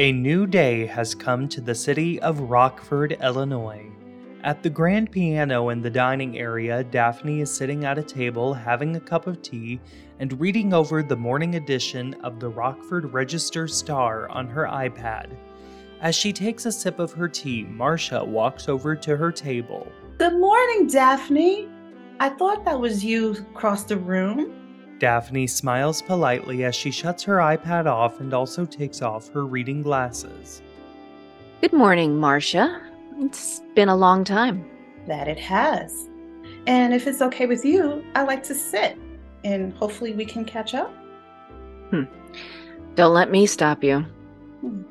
A new day has come to the city of Rockford, Illinois. At the grand piano in the dining area, Daphne is sitting at a table having a cup of tea and reading over the morning edition of the Rockford Register Star on her iPad. As she takes a sip of her tea, Marcia walks over to her table. Good morning, Daphne. I thought that was you across the room. Daphne smiles politely as she shuts her iPad off and also takes off her reading glasses. Good morning, Marcia. It's been a long time. That it has. And if it's okay with you, I like to sit and hopefully we can catch up. Hmm. Don't let me stop you. Hmm.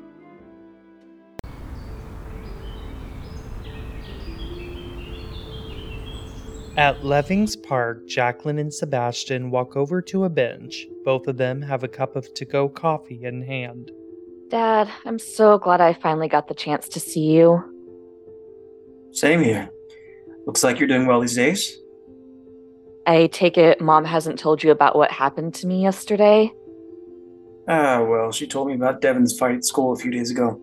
At Levings Park, Jacqueline and Sebastian walk over to a bench. Both of them have a cup of to go coffee in hand. Dad, I'm so glad I finally got the chance to see you. Same here. Looks like you're doing well these days. I take it Mom hasn't told you about what happened to me yesterday? Ah, well, she told me about Devin's fight at school a few days ago.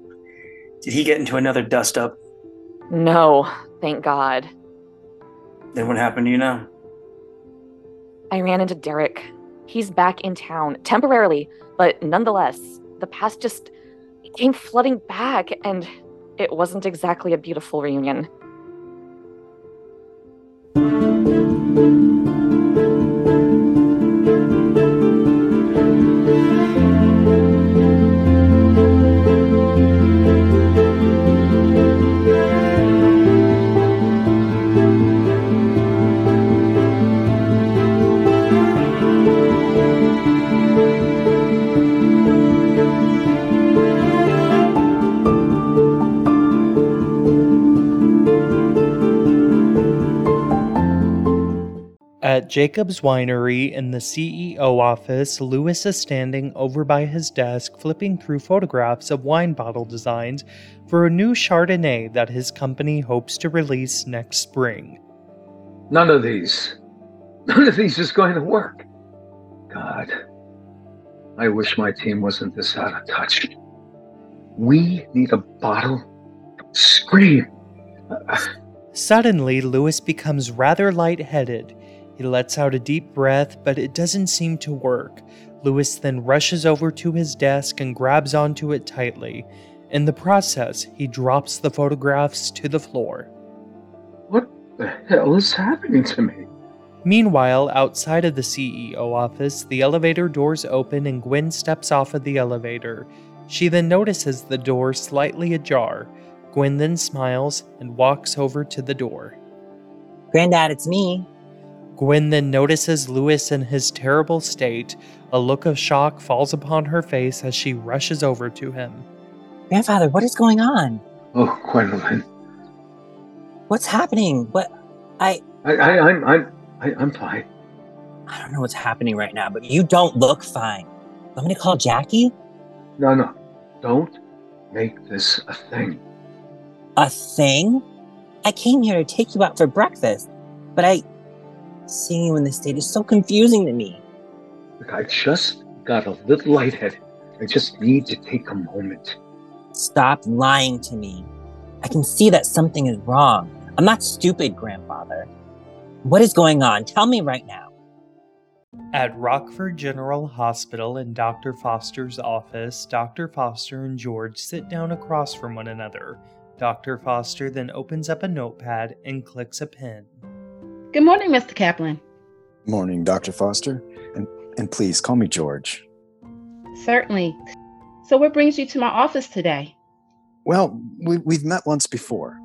Did he get into another dust up? No, thank God. Then what happened to you now? I ran into Derek. He's back in town, temporarily, but nonetheless, the past just came flooding back, and it wasn't exactly a beautiful reunion. Jacob's Winery in the CEO office, Lewis is standing over by his desk flipping through photographs of wine bottle designs for a new Chardonnay that his company hopes to release next spring. None of these. None of these is going to work. God, I wish my team wasn't this out of touch. We need a bottle. Scream. Suddenly, Lewis becomes rather lightheaded. He lets out a deep breath, but it doesn't seem to work. Lewis then rushes over to his desk and grabs onto it tightly. In the process, he drops the photographs to the floor. What the hell is happening to me? Meanwhile, outside of the CEO office, the elevator doors open and Gwen steps off of the elevator. She then notices the door slightly ajar. Gwen then smiles and walks over to the door. Granddad, it's me. Gwen then notices Lewis in his terrible state. A look of shock falls upon her face as she rushes over to him. Grandfather, what is going on? Oh, Gwendolyn. What's happening? What? I. I, I I'm, I'm, I, I'm fine. I don't know what's happening right now, but you don't look fine. I'm going to call Jackie? No, no. Don't make this a thing. A thing? I came here to take you out for breakfast, but I Seeing you in this state is so confusing to me. Look, I just got a little lightheaded. I just need to take a moment. Stop lying to me. I can see that something is wrong. I'm not stupid, grandfather. What is going on? Tell me right now. At Rockford General Hospital in Dr. Foster's office, Dr. Foster and George sit down across from one another. Dr. Foster then opens up a notepad and clicks a pen. Good morning, Mr. Kaplan. Morning, Dr. Foster. And, and please call me George. Certainly. So, what brings you to my office today? Well, we, we've met once before.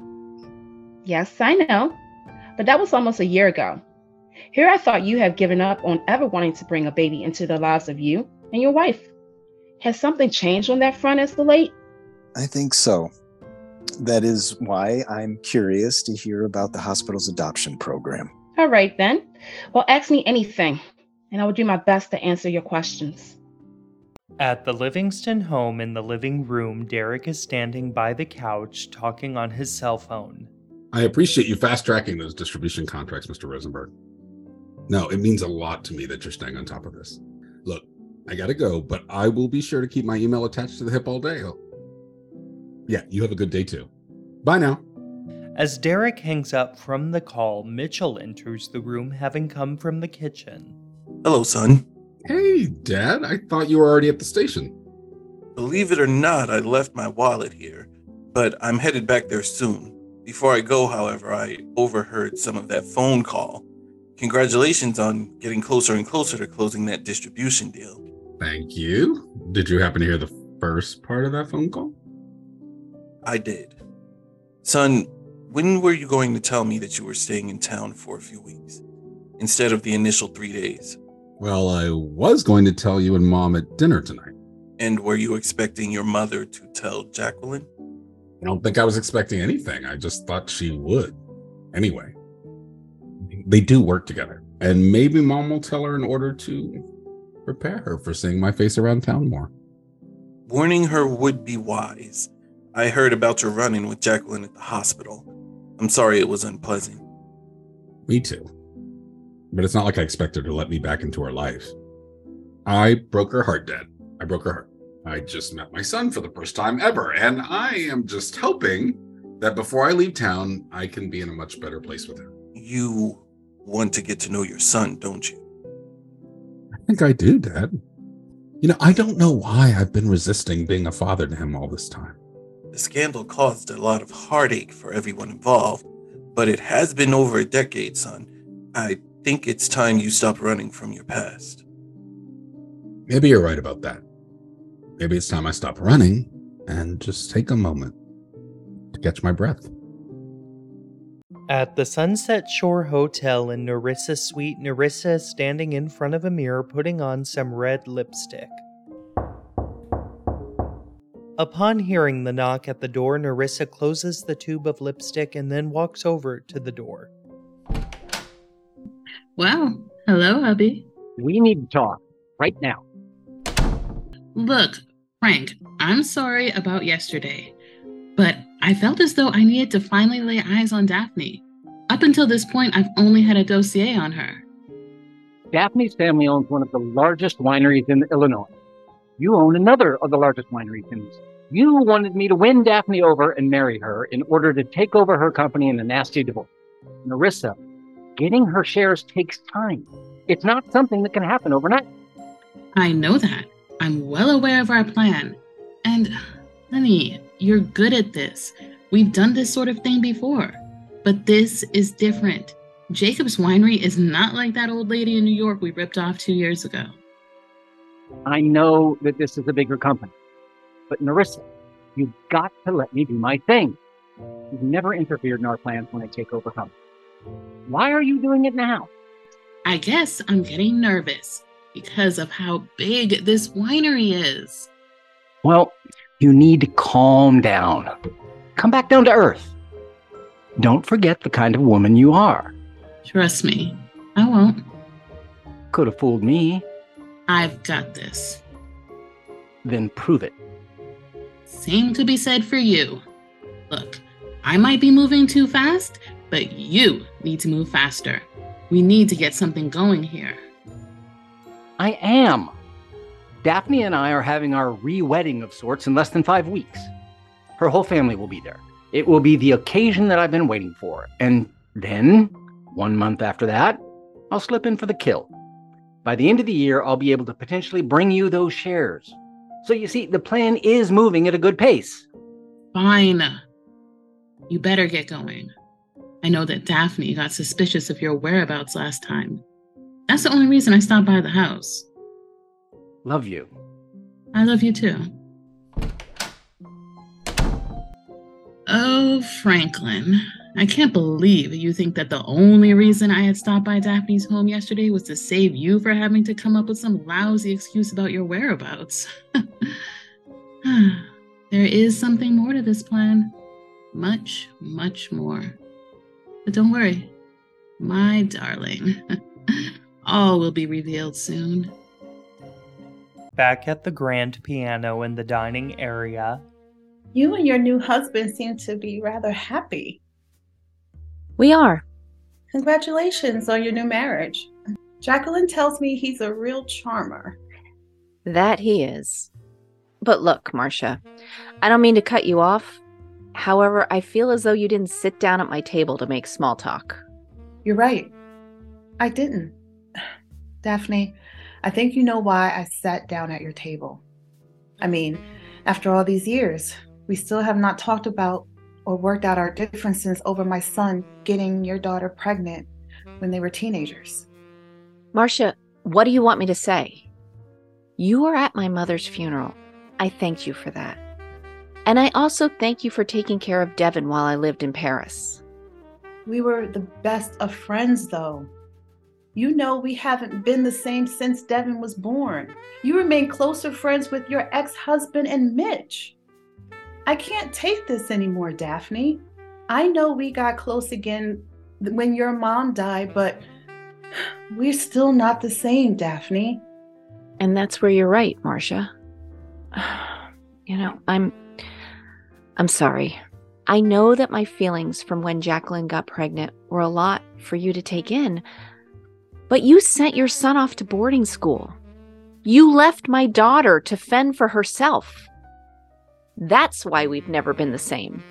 Yes, I know. But that was almost a year ago. Here I thought you have given up on ever wanting to bring a baby into the lives of you and your wife. Has something changed on that front as of late? I think so. That is why I'm curious to hear about the hospital's adoption program. All right, then. Well, ask me anything, and I will do my best to answer your questions. At the Livingston home in the living room, Derek is standing by the couch talking on his cell phone. I appreciate you fast tracking those distribution contracts, Mr. Rosenberg. No, it means a lot to me that you're staying on top of this. Look, I gotta go, but I will be sure to keep my email attached to the hip all day. Oh, yeah, you have a good day too. Bye now. As Derek hangs up from the call, Mitchell enters the room having come from the kitchen. Hello, son. Hey, Dad. I thought you were already at the station. Believe it or not, I left my wallet here, but I'm headed back there soon. Before I go, however, I overheard some of that phone call. Congratulations on getting closer and closer to closing that distribution deal. Thank you. Did you happen to hear the first part of that phone call? I did. Son, when were you going to tell me that you were staying in town for a few weeks instead of the initial three days? Well, I was going to tell you and Mom at dinner tonight. And were you expecting your mother to tell Jacqueline? I don't think I was expecting anything. I just thought she would. Anyway, they do work together. And maybe Mom will tell her in order to prepare her for seeing my face around town more. Warning her would be wise. I heard about your run in with Jacqueline at the hospital. I'm sorry it was unpleasant. Me too. But it's not like I expect her to let me back into her life. I broke her heart, Dad. I broke her heart. I just met my son for the first time ever, and I am just hoping that before I leave town, I can be in a much better place with him. You want to get to know your son, don't you? I think I do, Dad. You know, I don't know why I've been resisting being a father to him all this time. The scandal caused a lot of heartache for everyone involved, but it has been over a decade, son. I think it's time you stop running from your past. Maybe you're right about that. Maybe it's time I stop running and just take a moment to catch my breath. At the Sunset Shore Hotel in Nerissa Suite, Nerissa is standing in front of a mirror putting on some red lipstick. Upon hearing the knock at the door, Nerissa closes the tube of lipstick and then walks over to the door. Well, hello, hubby. We need to talk right now. Look, Frank, I'm sorry about yesterday, but I felt as though I needed to finally lay eyes on Daphne. Up until this point, I've only had a dossier on her. Daphne's family owns one of the largest wineries in Illinois. You own another of the largest wineries in You wanted me to win Daphne over and marry her in order to take over her company in a nasty divorce. Nerissa, getting her shares takes time. It's not something that can happen overnight. I know that. I'm well aware of our plan. And, honey, you're good at this. We've done this sort of thing before. But this is different. Jacob's Winery is not like that old lady in New York we ripped off two years ago. I know that this is a bigger company, but Nerissa, you've got to let me do my thing. You've never interfered in our plans when I take over company. Why are you doing it now? I guess I'm getting nervous because of how big this winery is. Well, you need to calm down. Come back down to earth. Don't forget the kind of woman you are. Trust me, I won't. Could have fooled me. I've got this. Then prove it. Same could be said for you. Look, I might be moving too fast, but you need to move faster. We need to get something going here. I am. Daphne and I are having our re wedding of sorts in less than five weeks. Her whole family will be there. It will be the occasion that I've been waiting for. And then, one month after that, I'll slip in for the kill. By the end of the year, I'll be able to potentially bring you those shares. So you see, the plan is moving at a good pace. Fine. You better get going. I know that Daphne got suspicious of your whereabouts last time. That's the only reason I stopped by the house. Love you. I love you too. Oh, Franklin. I can't believe you think that the only reason I had stopped by Daphne's home yesterday was to save you for having to come up with some lousy excuse about your whereabouts. there is something more to this plan. Much, much more. But don't worry, my darling. All will be revealed soon. Back at the grand piano in the dining area, you and your new husband seem to be rather happy. We are. Congratulations on your new marriage. Jacqueline tells me he's a real charmer. That he is. But look, Marcia, I don't mean to cut you off, However, I feel as though you didn't sit down at my table to make small talk. You're right. I didn't. Daphne, I think you know why I sat down at your table. I mean, after all these years, we still have not talked about or worked out our differences over my son getting your daughter pregnant when they were teenagers. Marcia, what do you want me to say? You were at my mother's funeral. I thanked you for that. And I also thank you for taking care of Devin while I lived in Paris. We were the best of friends, though. You know, we haven't been the same since Devin was born. You remain closer friends with your ex husband and Mitch. I can't take this anymore, Daphne. I know we got close again when your mom died, but we're still not the same, Daphne. And that's where you're right, Marcia. You know, I'm I'm sorry. I know that my feelings from when Jacqueline got pregnant were a lot for you to take in, but you sent your son off to boarding school. You left my daughter to fend for herself. That's why we've never been the same.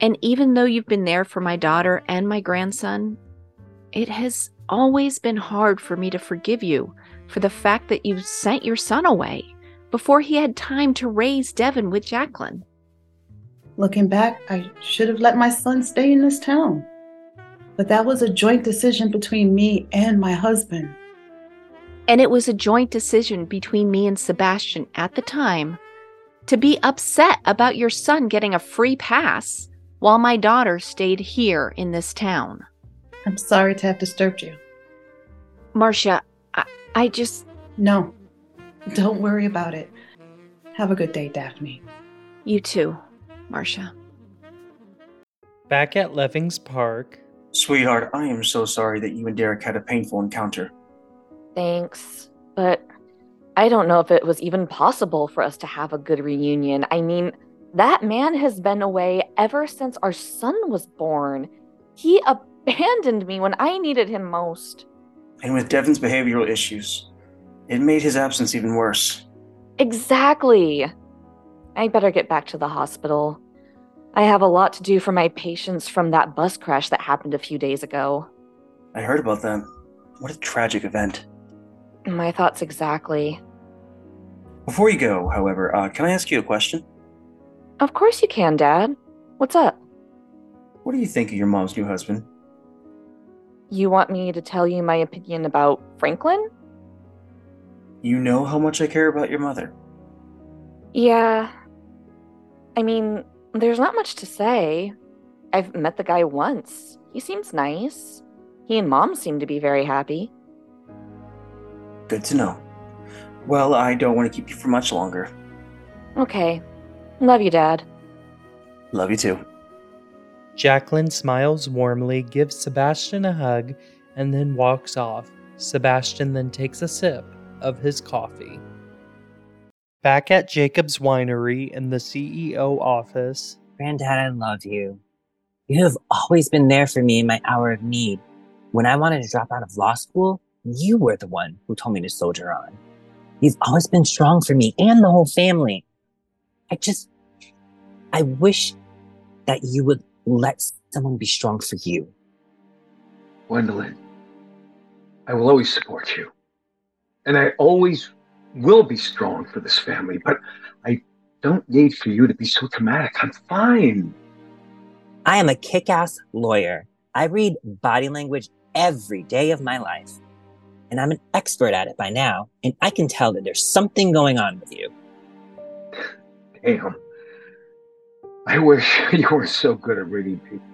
And even though you've been there for my daughter and my grandson, it has always been hard for me to forgive you for the fact that you sent your son away before he had time to raise Devin with Jacqueline. Looking back, I should have let my son stay in this town. But that was a joint decision between me and my husband. And it was a joint decision between me and Sebastian at the time to be upset about your son getting a free pass while my daughter stayed here in this town. I'm sorry to have disturbed you. Marcia, I, I just. No, don't worry about it. Have a good day, Daphne. You too, Marcia. Back at Levings Park. Sweetheart, I am so sorry that you and Derek had a painful encounter. Thanks, but I don't know if it was even possible for us to have a good reunion. I mean, that man has been away ever since our son was born. He abandoned me when I needed him most. And with Devin's behavioral issues, it made his absence even worse. Exactly. I better get back to the hospital. I have a lot to do for my patients from that bus crash that happened a few days ago. I heard about that. What a tragic event. My thoughts exactly. Before you go, however, uh, can I ask you a question? Of course you can, Dad. What's up? What do you think of your mom's new husband? You want me to tell you my opinion about Franklin? You know how much I care about your mother. Yeah. I mean, there's not much to say. I've met the guy once. He seems nice. He and mom seem to be very happy. Good to know. Well, I don't want to keep you for much longer. Okay. Love you, Dad. Love you too. Jacqueline smiles warmly, gives Sebastian a hug, and then walks off. Sebastian then takes a sip of his coffee. Back at Jacob's Winery in the CEO office. Granddad, I love you. You have always been there for me in my hour of need. When I wanted to drop out of law school, you were the one who told me to soldier on. You've always been strong for me and the whole family. I just, I wish that you would let someone be strong for you. Gwendolyn, I will always support you. And I always will be strong for this family, but I don't need for you to be so dramatic. I'm fine. I am a kick ass lawyer. I read body language every day of my life. And I'm an expert at it by now, and I can tell that there's something going on with you. Damn. I wish you were so good at reading people.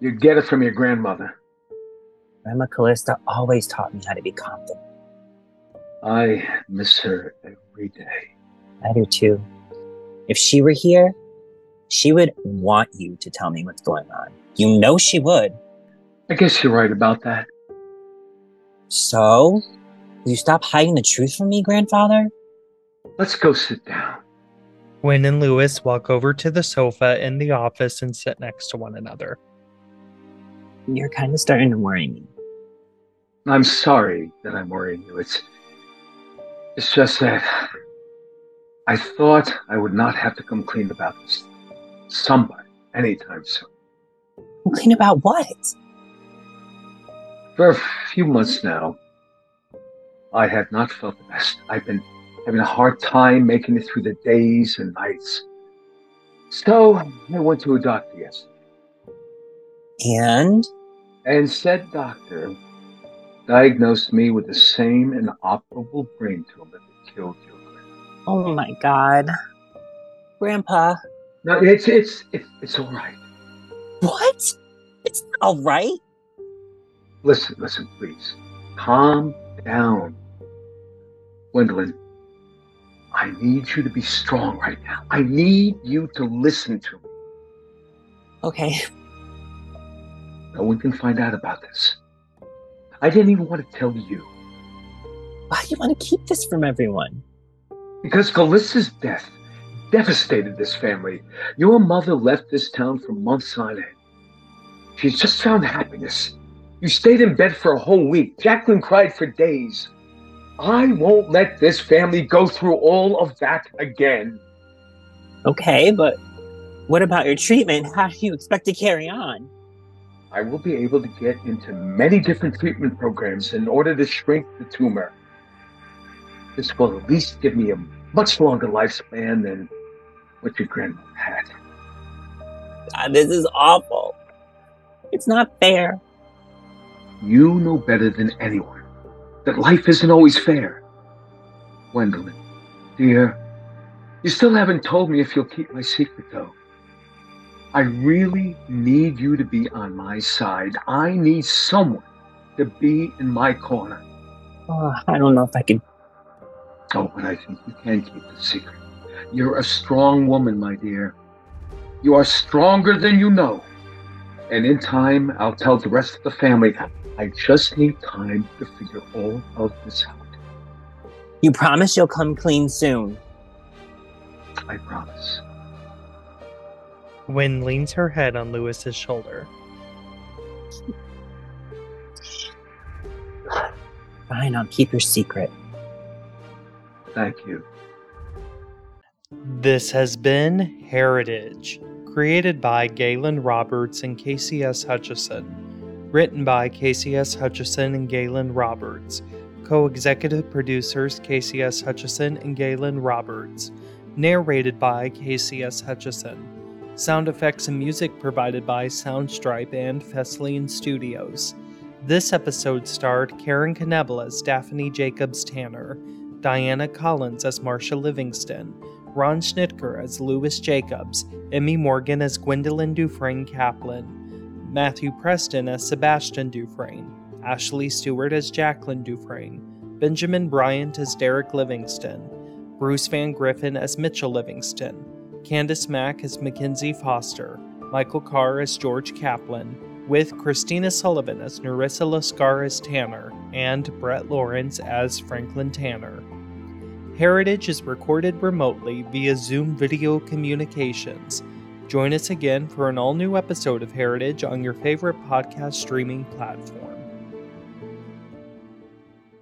You'd get it from your grandmother. Grandma Callista always taught me how to be confident. I miss her every day. I do too. If she were here, she would want you to tell me what's going on. You know she would. I guess you're right about that. So, will you stop hiding the truth from me, grandfather? Let's go sit down. Gwen and Lewis walk over to the sofa in the office and sit next to one another. You're kind of starting to worry me. I'm sorry that I'm worrying you. It's it's just that I thought I would not have to come clean about this. somebody anytime soon. Clean about what? For a few months now, I have not felt the best. I've been having a hard time making it through the days and nights. So I went to a doctor yesterday. And? And said doctor diagnosed me with the same inoperable brain tumor that killed you. Oh my god. Grandpa. No, it's it's it's it's all right. What? It's all right? Listen, listen, please. Calm down. Gwendolyn, I need you to be strong right now. I need you to listen to me. Okay. No one can find out about this. I didn't even want to tell you. Why do you want to keep this from everyone? Because Callista's death devastated this family. Your mother left this town for months on end. She's just found happiness. You stayed in bed for a whole week. Jacqueline cried for days. I won't let this family go through all of that again. Okay, but what about your treatment? How do you expect to carry on? I will be able to get into many different treatment programs in order to shrink the tumor. This will at least give me a much longer lifespan than what your grandmother had. God, this is awful. It's not fair. You know better than anyone that life isn't always fair. Gwendolyn, dear, you still haven't told me if you'll keep my secret, though. I really need you to be on my side. I need someone to be in my corner. Oh, I don't know if I can. Oh, but I think you can keep the secret. You're a strong woman, my dear. You are stronger than you know. And in time, I'll tell the rest of the family I just need time to figure all of this out. You promise you'll come clean soon. I promise. Gwen leans her head on Lewis's shoulder. Fine, I'll keep your secret. Thank you. This has been Heritage, created by Galen Roberts and KCS Hutchison. Written by KCS Hutchison and Galen Roberts. Co executive producers KCS Hutchison and Galen Roberts. Narrated by KCS Hutchison. Sound effects and music provided by Soundstripe and Feslian Studios. This episode starred Karen Knebel as Daphne Jacobs Tanner, Diana Collins as Marcia Livingston, Ron Schnitker as Lewis Jacobs, Emmy Morgan as Gwendolyn Dufresne Kaplan, Matthew Preston as Sebastian Dufresne, Ashley Stewart as Jacqueline Dufresne, Benjamin Bryant as Derek Livingston, Bruce Van Griffin as Mitchell Livingston, Candace Mack as Mackenzie Foster, Michael Carr as George Kaplan, with Christina Sullivan as Nerissa Lascar as Tanner, and Brett Lawrence as Franklin Tanner. Heritage is recorded remotely via Zoom video communications Join us again for an all new episode of Heritage on your favorite podcast streaming platform.